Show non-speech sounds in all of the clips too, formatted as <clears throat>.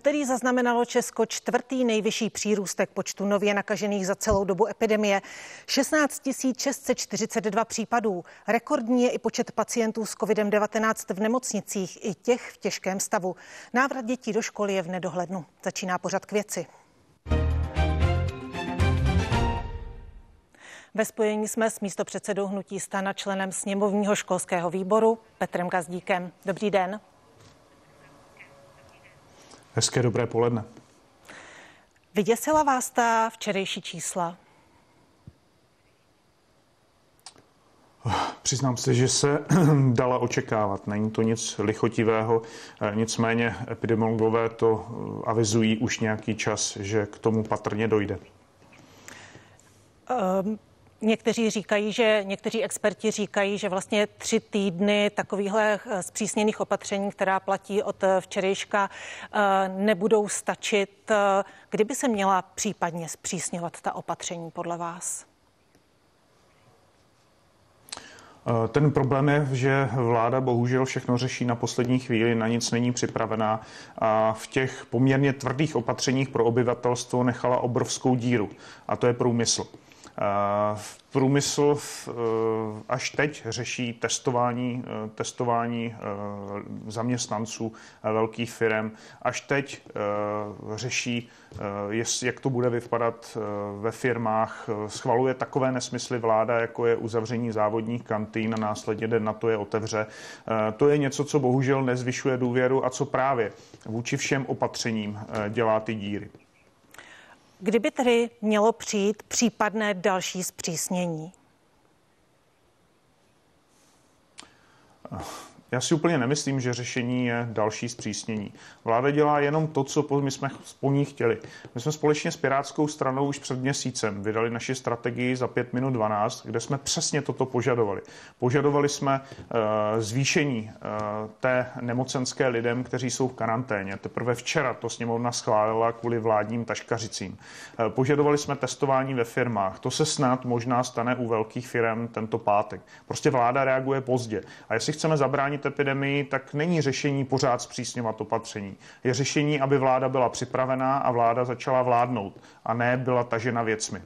úterý zaznamenalo Česko čtvrtý nejvyšší přírůstek počtu nově nakažených za celou dobu epidemie. 16 642 případů. Rekordní je i počet pacientů s COVID-19 v nemocnicích, i těch v těžkém stavu. Návrat dětí do školy je v nedohlednu. Začíná pořad k věci. Ve spojení jsme s místopředsedou hnutí stana členem sněmovního školského výboru Petrem Gazdíkem. Dobrý den. Hezké dobré poledne. Vyděsila vás ta včerejší čísla? Přiznám se, že se <clears throat> dala očekávat. Není to nic lichotivého, nicméně epidemiologové to avizují už nějaký čas, že k tomu patrně dojde. Um, Někteří říkají, že někteří experti říkají, že vlastně tři týdny takovýchhle eh, zpřísněných opatření, která platí od eh, včerejška, eh, nebudou stačit. Kdyby se měla případně zpřísňovat ta opatření podle vás? Ten problém je, že vláda bohužel všechno řeší na poslední chvíli, na nic není připravená a v těch poměrně tvrdých opatřeních pro obyvatelstvo nechala obrovskou díru a to je průmysl. Průmysl eh, až teď řeší testování, eh, testování eh, zaměstnanců velkých firm. Až teď řeší, jak to bude vypadat ve firmách. Schvaluje takové nesmysly vláda, jako je uzavření závodních kantýn a následně den na to je otevře. To je něco, co bohužel nezvyšuje důvěru a co právě vůči všem opatřením dělá ty díry. Kdyby tedy mělo přijít případné další zpřísnění? Já si úplně nemyslím, že řešení je další zpřísnění. Vláda dělá jenom to, co my jsme po ní chtěli. My jsme společně s Pirátskou stranou už před měsícem vydali naši strategii za 5 minut 12, kde jsme přesně toto požadovali. Požadovali jsme uh, zvýšení uh, té nemocenské lidem, kteří jsou v karanténě. Teprve včera to sněmovna schválila kvůli vládním taškařicím. Uh, požadovali jsme testování ve firmách. To se snad možná stane u velkých firm tento pátek. Prostě vláda reaguje pozdě. A jestli chceme zabránit zabránit epidemii, tak není řešení pořád zpřísňovat opatření. Je řešení, aby vláda byla připravená a vláda začala vládnout a ne byla tažena věcmi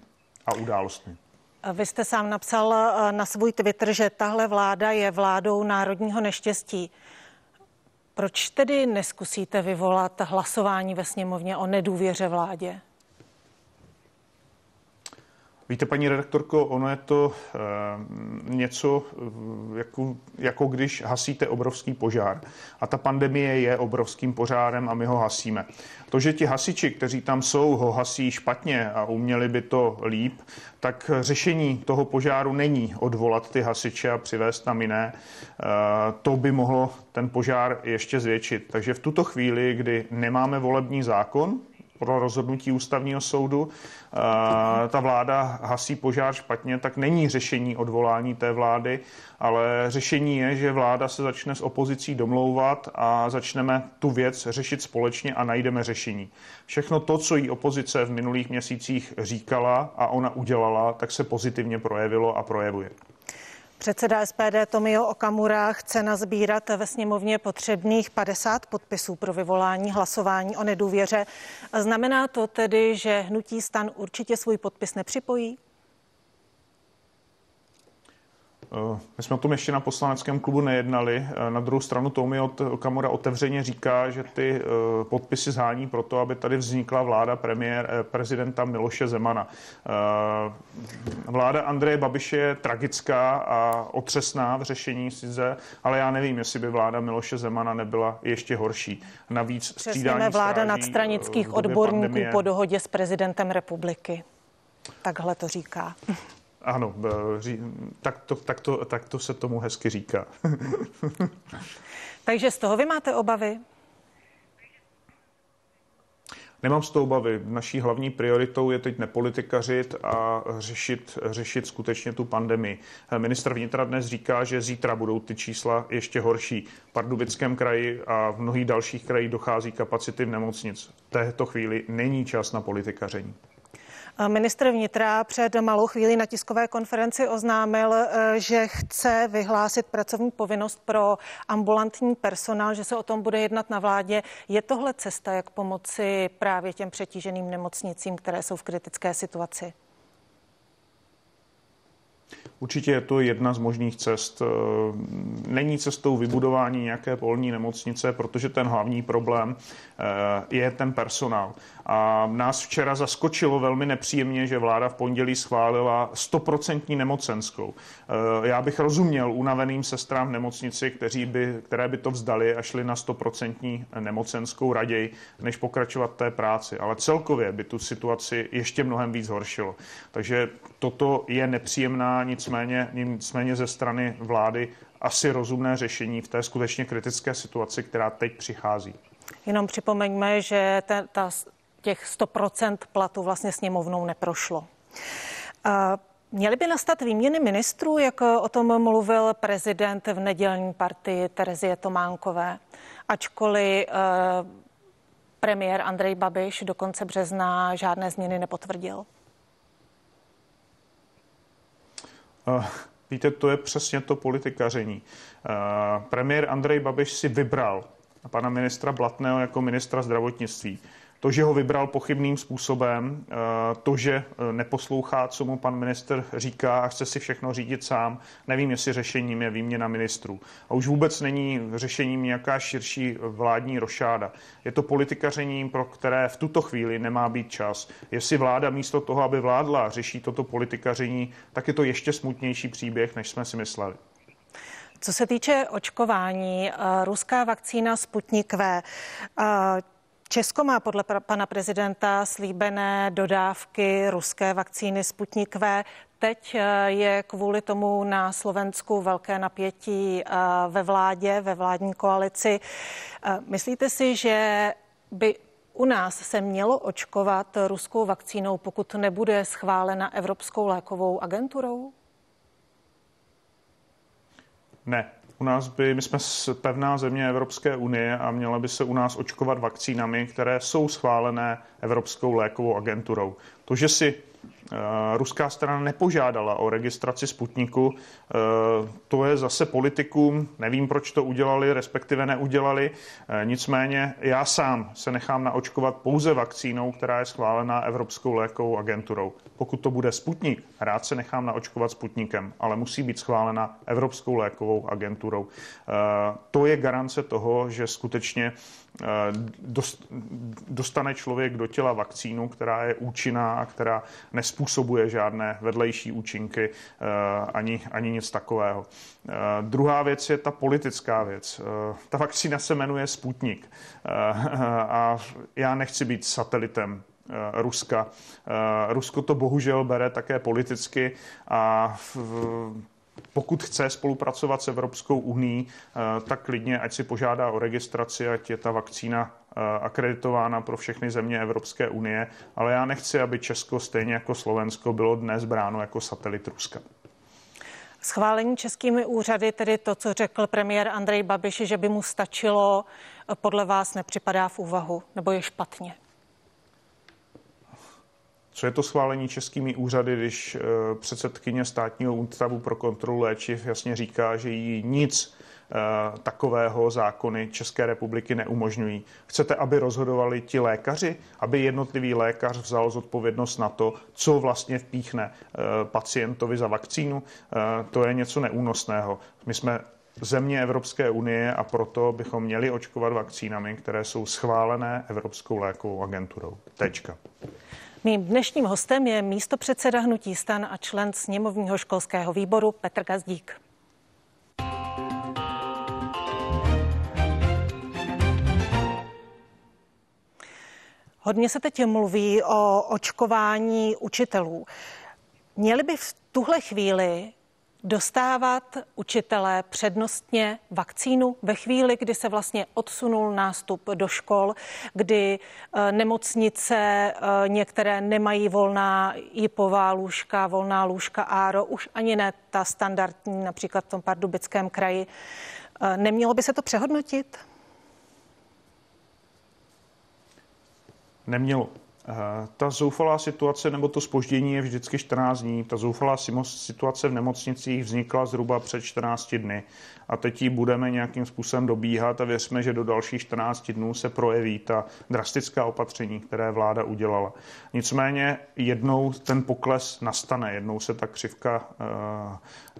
a událostmi. Vy jste sám napsal eh, na svůj Twitter, že tahle vláda je vládou národního neštěstí. Proč tedy neskusíte vyvolat hlasování ve sněmovně o nedůvěře vládě? Víte, paní redaktorko, ono je to e, něco, jako, jako když hasíte obrovský požár. A ta pandemie je obrovským požárem a my ho hasíme. To, že ti hasiči, kteří tam jsou, ho hasí špatně a uměli by to líp, tak řešení toho požáru není odvolat ty hasiče a přivést tam jiné. E, to by mohlo ten požár ještě zvětšit. Takže v tuto chvíli, kdy nemáme volební zákon, pro rozhodnutí ústavního soudu ta vláda hasí požár špatně, tak není řešení odvolání té vlády, ale řešení je, že vláda se začne s opozicí domlouvat a začneme tu věc řešit společně a najdeme řešení. Všechno to, co jí opozice v minulých měsících říkala a ona udělala, tak se pozitivně projevilo a projevuje. Předseda SPD Tomio Okamura chce nazbírat ve sněmovně potřebných 50 podpisů pro vyvolání hlasování o nedůvěře. Znamená to tedy, že hnutí stan určitě svůj podpis nepřipojí? Eh, my jsme o tom ještě na poslaneckém klubu nejednali. Eh, na druhou stranu Tomi Kamora otevřeně říká, že ty eh, podpisy zhání proto, aby tady vznikla vláda premiér, prezidenta Miloše Zemana. Vláda Andreje Babiše je tragická a otřesná v řešení sice, ale já nevím, jestli by vláda Miloše Zemana nebyla ještě horší. Navíc Přesně vláda nadstranických odborníků pandemie. po dohodě s prezidentem republiky. Takhle to říká. Ano, tak to, tak, to, tak to se tomu hezky říká. <laughs> Takže z toho vy máte obavy? Nemám z toho obavy. Naší hlavní prioritou je teď nepolitikařit a řešit, řešit skutečně tu pandemii. Ministr vnitra dnes říká, že zítra budou ty čísla ještě horší. V Pardubickém kraji a v mnohých dalších krajích dochází kapacity v nemocnic. V této chvíli není čas na politikaření. Ministr vnitra před malou chvíli na tiskové konferenci oznámil, eh, že chce vyhlásit pracovní povinnost pro ambulantní personál, že se o tom bude jednat na vládě. Je tohle cesta, jak pomoci právě těm přetíženým nemocnicím, které jsou v kritické situaci? Určitě je to jedna z možných cest. Eh, není cestou vybudování nějaké polní nemocnice, protože ten hlavní problém eh, je ten personál. A nás včera zaskočilo velmi nepříjemně, že vláda v pondělí schválila stoprocentní nemocenskou. Eh, já bych rozuměl unaveným sestrám v nemocnici, kteří by, které by to vzdali a šli na stoprocentní nemocenskou raději, než pokračovat té práci. Ale celkově by tu situaci ještě mnohem víc horšilo. Takže toto je nepříjemná, nicméně, nicméně ze strany vlády asi rozumné řešení v té skutečně kritické situaci, která teď přichází. Jenom připomeňme, že ta, ta těch 100% platu vlastně sněmovnou neprošlo. Měly by nastat výměny ministrů, jak o tom mluvil prezident v nedělní partii Terezie Tománkové, ačkoliv uh, premiér Andrej Babiš do konce března žádné změny nepotvrdil. Uh, víte, to je přesně to politikaření. Uh, premiér Andrej Babiš si vybral pana ministra Blatného jako ministra zdravotnictví. To, že ho vybral pochybným způsobem, eh, to, že eh, neposlouchá, co mu pan minister říká a chce si všechno řídit sám, nevím, jestli řešením je výměna ministrů. A už vůbec není řešením nějaká širší vládní rošáda. Je to politikařením, pro které v tuto chvíli nemá být čas. Jestli vláda místo toho, aby vládla, řeší toto politikaření, tak je to ještě smutnější příběh, než jsme si mysleli. Co se týče očkování, eh, ruská vakcína Sputnik V. Česko má podle pana prezidenta slíbené dodávky ruské vakcíny Sputnik V. Teď eh, je kvůli tomu na Slovensku velké napětí eh, ve vládě, ve vládní koalici. Eh, myslíte si, že by u nás se mělo očkovat ruskou vakcínou, pokud nebude schválena Evropskou lékovou agenturou? Ne, u nás by, my jsme pevná země Evropské unie a měla by se u nás očkovat vakcínami, které jsou schválené Evropskou lékovou agenturou. To, že si ruská strana nepožádala o registraci Sputniku. Eh, to je zase politikům, nevím, proč to udělali, respektive neudělali. Eh, nicméně já sám se nechám naočkovat pouze vakcínou, která je schválená Evropskou lékovou agenturou. Pokud to bude Sputnik, rád se nechám naočkovat Sputnikem, ale musí být schválena Evropskou lékovou agenturou. To je garance toho, že skutečně dostane člověk do těla vakcínu, která je účinná a která nespůsobuje žádné vedlejší účinky eh, ani, ani nic takového. Eh, druhá věc je ta politická věc. Eh, ta vakcína se jmenuje Sputnik a já nechci být satelitem Ruska. Rusko to bohužel bere také politicky a pokud chce spolupracovat s Evropskou uní, eh, tak klidně, ať si požádá o registraci, ať je ta vakcína eh, akreditována pro všechny země Evropské unie, ale já nechci, aby Česko stejně jako Slovensko bylo dnes bráno jako satelit Ruska. Schválení českými úřady, tedy to, co řekl premiér Andrej Babiš, že by mu stačilo, podle vás nepřipadá v úvahu, nebo je špatně? Co je to schválení českými úřady, když eh, předsedkyně státního ústavu pro kontrolu léčiv jasně říká, že jí nic eh, takového zákony České republiky neumožňují. Chcete, aby rozhodovali ti lékaři, aby jednotlivý lékař vzal zodpovědnost na to, co vlastně vpíchne eh, pacientovi za vakcínu? To je něco neúnosného. My jsme země Evropské unie a proto bychom měli očkovat vakcínami, které jsou schválené Evropskou lékovou agenturou. Tečka. Mým dnešním hostem je místo předseda Hnutí stan a člen sněmovního školského výboru Petr Gazdík. Hodně se teď mluví o očkování učitelů. Měli by v tuhle chvíli dostávat učitelé přednostně vakcínu ve chvíli, kdy se vlastně odsunul nástup do škol, kdy eh, nemocnice eh, některé nemají volná jipová lůžka, volná lůžka ARO, už ani ne ta standardní, například v tom pardubickém kraji. Eh, nemělo by se to přehodnotit? Nemělo. Ta zoufalá situace nebo to spoždění je vždycky 14 dní. Ta zoufalá situace v nemocnicích vznikla zhruba před 14 dny a teď ji budeme nějakým způsobem dobíhat a věřme, že do dalších 14 dnů se projeví ta drastická opatření, které vláda udělala. Nicméně jednou ten pokles nastane, jednou se ta křivka, eh,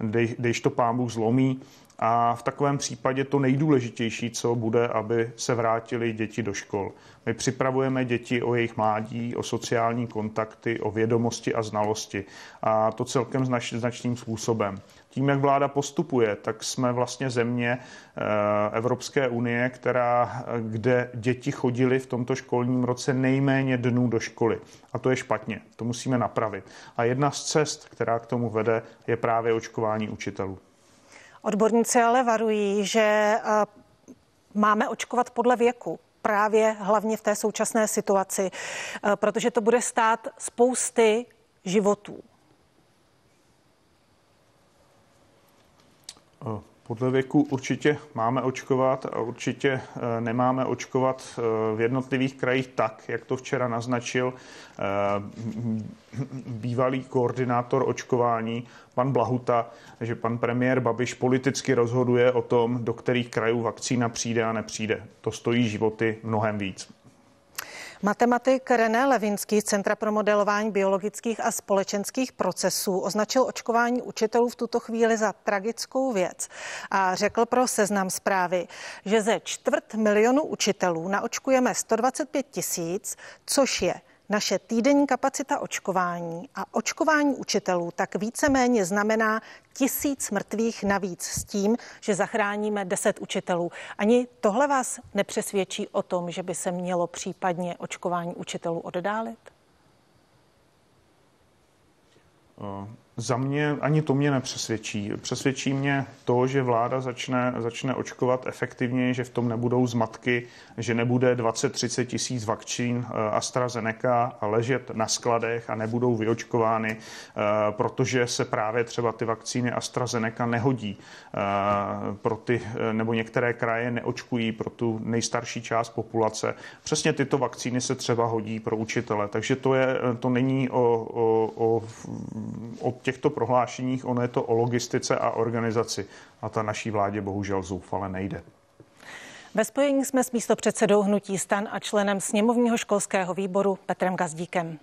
dej, dejš to pámu zlomí a v takovém případě to nejdůležitější, co bude, aby se vrátili děti do škol. My připravujeme děti o jejich mládí, o sociální kontakty, o vědomosti a znalosti. A to celkem znač, značným způsobem. Tím, jak vláda postupuje, tak jsme vlastně země eh, Evropské unie, která, kde děti chodili v tomto školním roce nejméně dnů do školy. A to je špatně. To musíme napravit. A jedna z cest, která k tomu vede, je právě očkování učitelů. Odborníci ale varují, že eh, máme očkovat podle věku právě hlavně v té současné situaci, eh, protože to bude stát spousty životů. Podle věku určitě máme očkovat a určitě eh, nemáme očkovat eh, v jednotlivých krajích tak, jak to včera naznačil eh, bývalý koordinátor očkování, pan Blahuta, že pan premiér Babiš politicky rozhoduje o tom, do kterých krajů vakcína přijde a nepřijde. To stojí životy mnohem víc. Matematik René Levinský z Centra pro modelování biologických a společenských procesů označil očkování učitelů v tuto chvíli za tragickou věc a řekl pro seznam zprávy, že ze čtvrt milionu učitelů naočkujeme 125 tisíc, což je naše týdenní kapacita očkování a očkování učitelů tak víceméně znamená tisíc mrtvých navíc s tím, že zachráníme deset učitelů. Ani tohle vás nepřesvědčí o tom, že by se mělo případně očkování učitelů oddálit? Za mě ani to mě nepřesvědčí. Přesvědčí mě to, že vláda začne, začne očkovat efektivně, že v tom nebudou zmatky, že nebude 20-30 tisíc vakcín eh, AstraZeneca ležet na skladech a nebudou vyočkovány, eh, protože se právě třeba ty vakcíny AstraZeneca nehodí eh, pro ty, nebo některé kraje neočkují pro tu nejstarší část populace. Přesně tyto vakcíny se třeba hodí pro učitele, takže to, je, to není o, o, o, o těchto prohlášeních, ono je to o logistice a organizaci. A ta naší vládě bohužel zoufale nejde. Ve spojení jsme s místopředsedou Hnutí stan a členem sněmovního školského výboru Petrem Gazdíkem.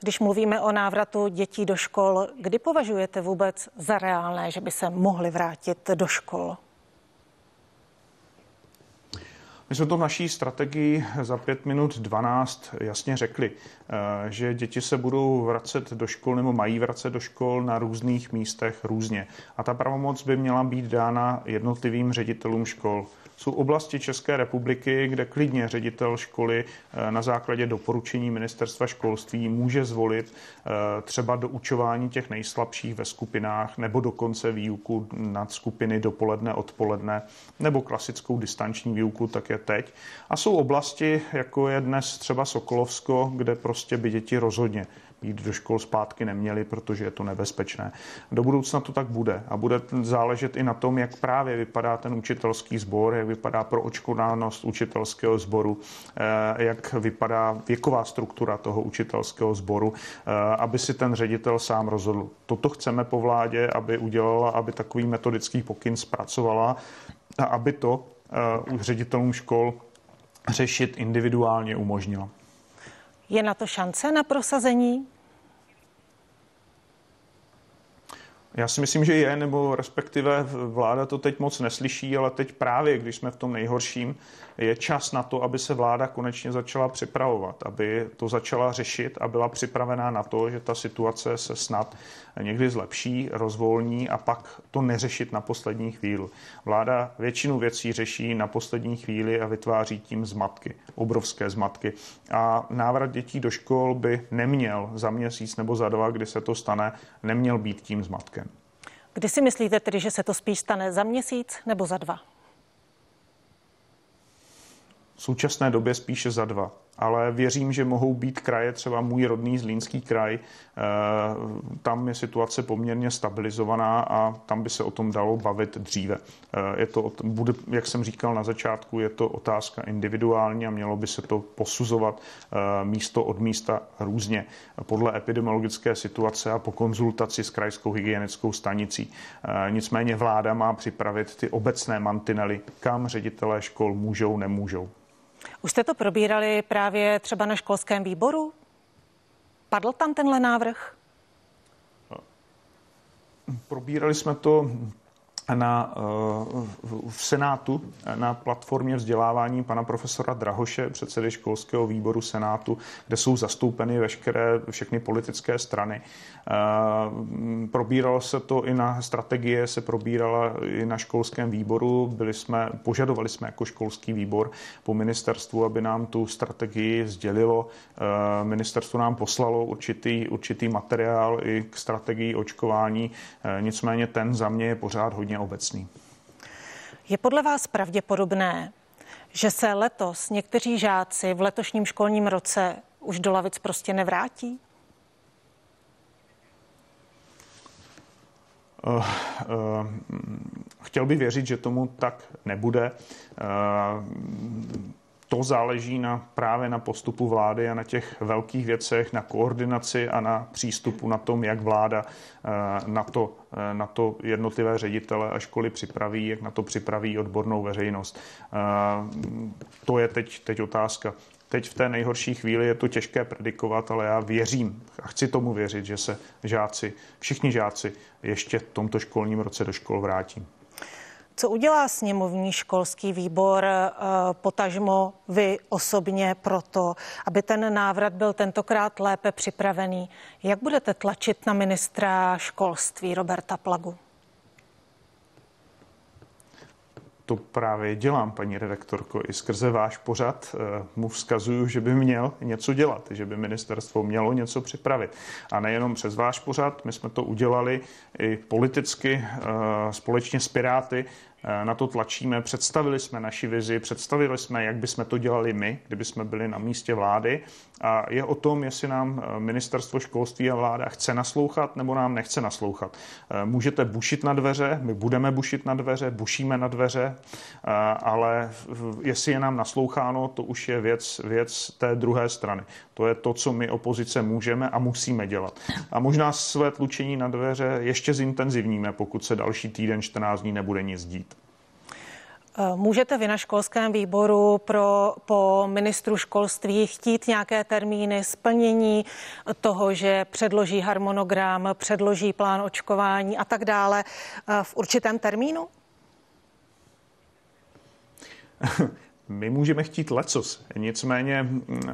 Když mluvíme o návratu dětí do škol, kdy považujete vůbec za reálné, že by se mohli vrátit do škol? My jsme to v naší strategii za 5 minut 12 jasně řekli, eh, že děti se budou vracet do škol nebo mají vracet do škol na různých místech různě. A ta pravomoc by měla být dána jednotlivým ředitelům škol. Jsou oblasti České republiky, kde klidně ředitel školy eh, na základě doporučení ministerstva školství může zvolit eh, třeba do učování těch nejslabších ve skupinách nebo dokonce výuku nad skupiny dopoledne, odpoledne nebo klasickou distanční výuku, tak je teď. A jsou oblasti, jako je dnes třeba Sokolovsko, kde prostě by děti rozhodně jít do škol zpátky neměli, protože je to nebezpečné. Do budoucna to tak bude a bude záležet i na tom, jak právě vypadá ten učitelský sbor, jak vypadá proočkodánost učitelského sboru, eh, jak vypadá věková struktura toho učitelského sboru, eh, aby si ten ředitel sám rozhodl. Toto chceme po vládě, aby udělala, aby takový metodický pokyn zpracovala a aby to uh, ředitelům škol řešit individuálně umožnila. Je na to šance na prosazení? Já si myslím, že je, nebo respektive vláda to teď moc neslyší, ale teď právě, když jsme v tom nejhorším, je čas na to, aby se vláda konečně začala připravovat, aby to začala řešit a byla připravená na to, že ta situace se snad někdy zlepší, rozvolní a pak to neřešit na poslední chvíli. Vláda většinu věcí řeší na poslední chvíli a vytváří tím zmatky, obrovské zmatky. A návrat dětí do škol by neměl za měsíc nebo za dva, kdy se to stane, neměl být tím zmatkem. Kdy si myslíte tedy, že se to spíš stane za měsíc nebo za dva? V současné době spíše za dva. ale věřím, že mohou být kraje, třeba můj rodný Zlínský kraj, eh, tam je situace poměrně stabilizovaná a tam by se o tom dalo bavit dříve. Eh, je to, bude, jak jsem říkal na začátku, je to otázka individuální a mělo by se to posuzovat eh, místo od místa různě podle epidemiologické situace a po konzultaci s krajskou hygienickou stanicí. Nicméně vláda má připravit ty obecné mantinely, kam ředitelé škol můžou, nemůžou. Už jste to probírali právě třeba na školském výboru? Padl tam tenhle návrh? Probírali jsme to na, eh, v Senátu na platformě vzdělávání pana profesora Drahoše, předsedy školského výboru Senátu, kde jsou zastoupeny veškeré, všechny politické strany. Eh, probíralo se to i na strategie, se probírala i na školském výboru. Byli jsme, požadovali jsme jako školský výbor po ministerstvu, aby nám tu strategii sdělilo. Eh, ministerstvo nám poslalo určitý, určitý materiál i k strategii očkování, nicméně ten za mě je pořád hodně poměrně obecný. Je podle vás pravděpodobné, že se letos někteří žáci v letošním školním roce už do lavic prostě nevrátí? Uh, uh, chtěl bych věřit, že tomu tak nebude. Uh, to záleží na, právě na postupu vlády a na těch velkých věcech, na koordinaci a na přístupu na tom, jak vláda eh, na to, eh, na to jednotlivé ředitele a školy připraví, jak na to připraví odbornou veřejnost. Eh, to je teď, teď otázka. Teď v té nejhorší chvíli je to těžké predikovat, ale já věřím a chci tomu věřit, že se žáci, všichni žáci ještě v tomto školním roce do škol vrátí. Co udělá sněmovní školský výbor, eh, potažmo vy osobně proto, aby ten návrat byl tentokrát lépe připravený? Jak budete tlačit na ministra školství Roberta Plagu? To právě dělám, paní redaktorko, i skrze váš pořad eh, mu vzkazuju, že by měl něco dělat, že by ministerstvo mělo něco připravit. A nejenom přes váš pořad, my jsme to udělali i politicky eh, společně s Piráty, na to tlačíme, představili jsme naši vizi, představili jsme, jak bychom to dělali my, kdyby jsme byli na místě vlády. A je o tom, jestli nám eh, ministerstvo školství a vláda chce naslouchat nebo nám nechce naslouchat. Eh, můžete bušit na dveře, my budeme bušit na dveře, bušíme na dveře, ale jestli je nám nasloucháno, to už je věc, věc té druhé strany. To je to, co my opozice můžeme a musíme dělat. A možná své tlučení na dveře ještě zintenzivníme, pokud se další týden 14 dní nebude nic dít. Eh, můžete vy na školském výboru pro, po ministru školství chtít nějaké termíny splnění toho, že předloží harmonogram, předloží plán očkování a tak dále eh, v určitém termínu? <laughs> My můžeme chtít lecos, nicméně mm, eh,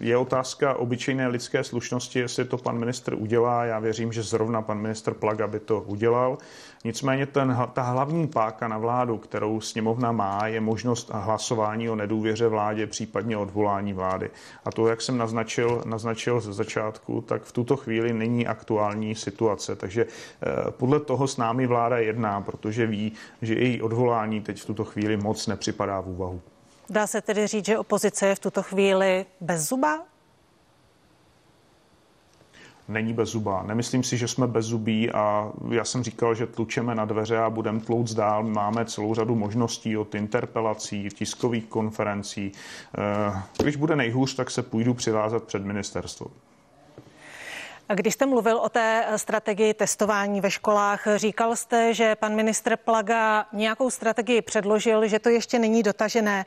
je otázka obyčejné lidské slušnosti, jestli to pan ministr udělá. Já věřím, že zrovna pan ministr Plaga by to udělal. Nicméně ten, ta hlavní páka na vládu, kterou sněmovna má, je možnost hlasování o nedůvěře vládě, případně odvolání vlády. A to, jak jsem naznačil, naznačil ze začátku, tak v tuto chvíli není aktuální situace. Takže eh, podle toho s námi vláda jedná, protože ví, že její odvolání teď v tuto chvíli moc nepřipadá v úvahu. Dá se tedy říct, že opozice je v tuto chvíli bez zuba? není bez zuba. Nemyslím si, že jsme bez zubí a já jsem říkal, že tlučeme na dveře a budeme tlouc dál. Máme celou řadu možností od interpelací, tiskových konferencí. Eh, když bude nejhůř, tak se půjdu přivázat před ministerstvo. Když jste mluvil o té strategii testování ve školách, říkal jste, že pan ministr Plaga nějakou strategii předložil, že to ještě není dotažené.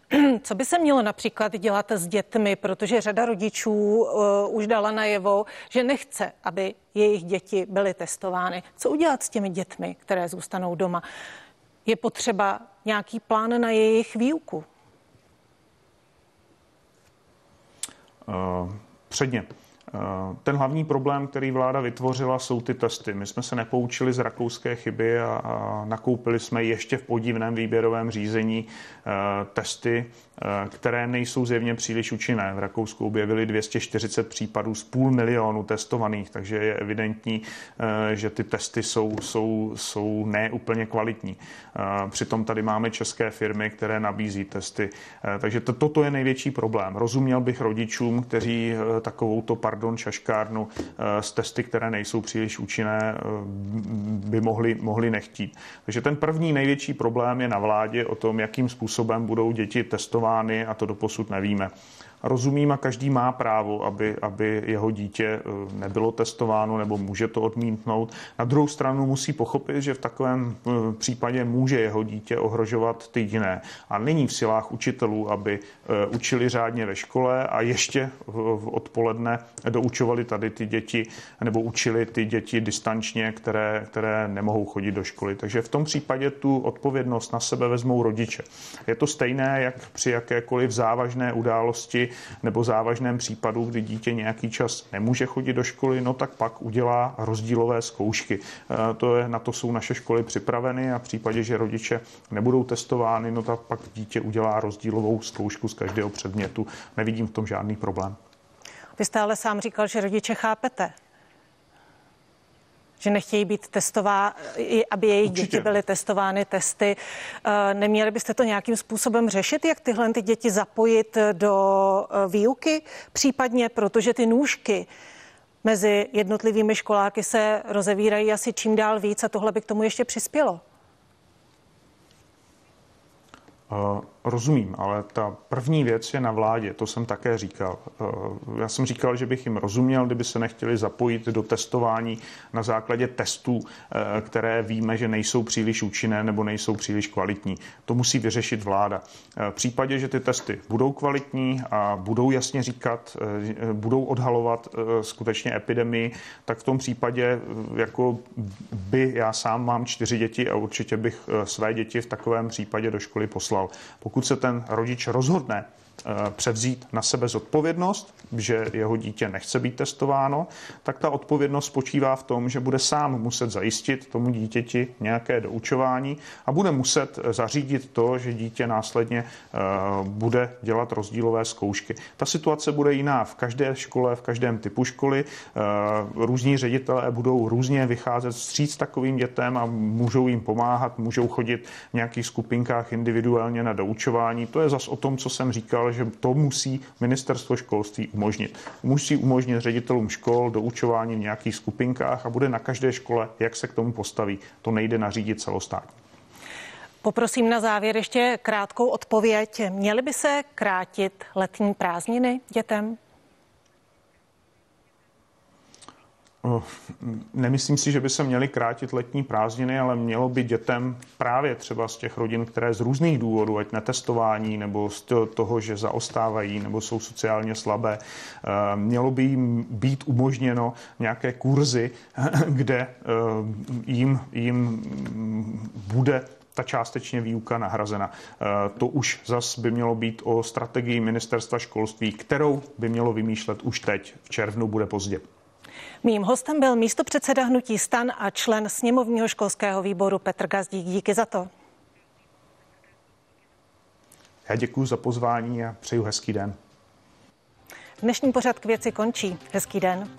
<clears throat> Co by se mělo například dělat s dětmi, protože řada rodičů uh, už dala najevo, že nechce, aby jejich děti byly testovány. Co udělat s těmi dětmi, které zůstanou doma? Je potřeba nějaký plán na jejich výuku? Uh, předně. Ten hlavní problém, který vláda vytvořila, jsou ty testy. My jsme se nepoučili z rakouské chyby a, nakoupili jsme ještě v podivném výběrovém řízení e, testy, e, které nejsou zjevně příliš účinné. V Rakousku objevili 240 případů z půl milionu testovaných, takže je evidentní, že ty testy jsou, jsou, jsou neúplně kvalitní. Přitom tady máme české firmy, které nabízí testy. Takže to, toto je největší problém. Rozuměl bych rodičům, kteří takovouto pardon, šaškárnu eh, s testy, které nejsou příliš účinné, eh, by mohli, mohli nechtít. Takže ten první největší problém je na vládě o tom, jakým způsobem budou děti testovány a to doposud nevíme rozumím a každý má právo, aby, aby jeho dítě eh, nebylo testováno nebo může to odmítnout. Na druhou stranu musí pochopit, že v takovém eh, případě může jeho dítě ohrožovat ty jiné. A není v silách učitelů, aby eh, učili řádně ve škole a ještě v odpoledne doučovali tady ty děti nebo učili ty děti distančně, které, které nemohou chodit do školy. Takže v tom případě tu odpovědnost na sebe vezmou rodiče. Je to stejné, jak při jakékoliv závažné události nebo závažném případu, kdy dítě nějaký čas nemůže chodit do školy, no tak pak udělá rozdílové zkoušky. E, to je, na to jsou naše školy připraveny a v případě, že rodiče nebudou testovány, no tak pak dítě udělá rozdílovou zkoušku z každého předmětu. Nevidím v tom žádný problém. Vy jste ale sám říkal, že rodiče chápete že nechtějí být testová, aby jejich Určitě. děti byly testovány testy. Eh, neměli byste to nějakým způsobem řešit, jak tyhle ty děti zapojit do eh, výuky, případně protože ty nůžky mezi jednotlivými školáky se rozevírají asi čím dál víc a tohle by k tomu ještě přispělo. Uh, rozumím, ale ta první věc je na vládě, to jsem také říkal. Uh, já jsem říkal, že bych jim rozuměl, kdyby se nechtěli zapojit do testování na základě testů, uh, které víme, že nejsou příliš účinné nebo nejsou příliš kvalitní. To musí vyřešit vláda. V případě, že ty testy budou kvalitní a budou jasně říkat, budou odhalovat skutečně epidemii, tak v tom případě jako by, já sám mám čtyři děti a určitě bych své děti v takovém případě do školy poslal. Pokud se ten rodič rozhodne převzít na sebe zodpovědnost, že jeho dítě nechce být testováno, tak ta odpovědnost spočívá v tom, že bude sám muset zajistit tomu dítěti nějaké doučování a bude muset zařídit to, že dítě následně eh, bude dělat rozdílové zkoušky. Ta situace bude jiná v každé škole, v každém typu školy. Eh, různí ředitelé budou různě vycházet vstříc takovým dětem a můžou jim pomáhat, můžou chodit v nějakých skupinkách individuálně na doučování. To je zas o tom, co jsem říkal, že to musí ministerstvo školství umožnit. Musí umožnit ředitelům škol doučování v nějakých skupinkách a bude na každé škole, jak se k tomu postaví. To nejde nařídit celostátně. Poprosím na závěr ještě krátkou odpověď. Měly by se krátit letní prázdniny dětem? Nemyslím si, že by se měly krátit letní prázdniny, ale mělo by dětem právě třeba z těch rodin, které z různých důvodů, ať netestování, nebo z toho, že zaostávají, nebo jsou sociálně slabé, eh, mělo by jim být umožněno nějaké kurzy, <clears throat> kde eh, jim, jim bude ta částečně výuka nahrazena. Eh, to už zas by mělo být o strategii ministerstva školství, kterou by mělo vymýšlet už teď. V červnu bude pozdě. Mým hostem byl místo předseda hnutí stan a člen sněmovního školského výboru Petr Gazdík. Díky za to. Já děkuji za pozvání a přeju hezký den. Dnešní pořad k věci končí. Hezký den.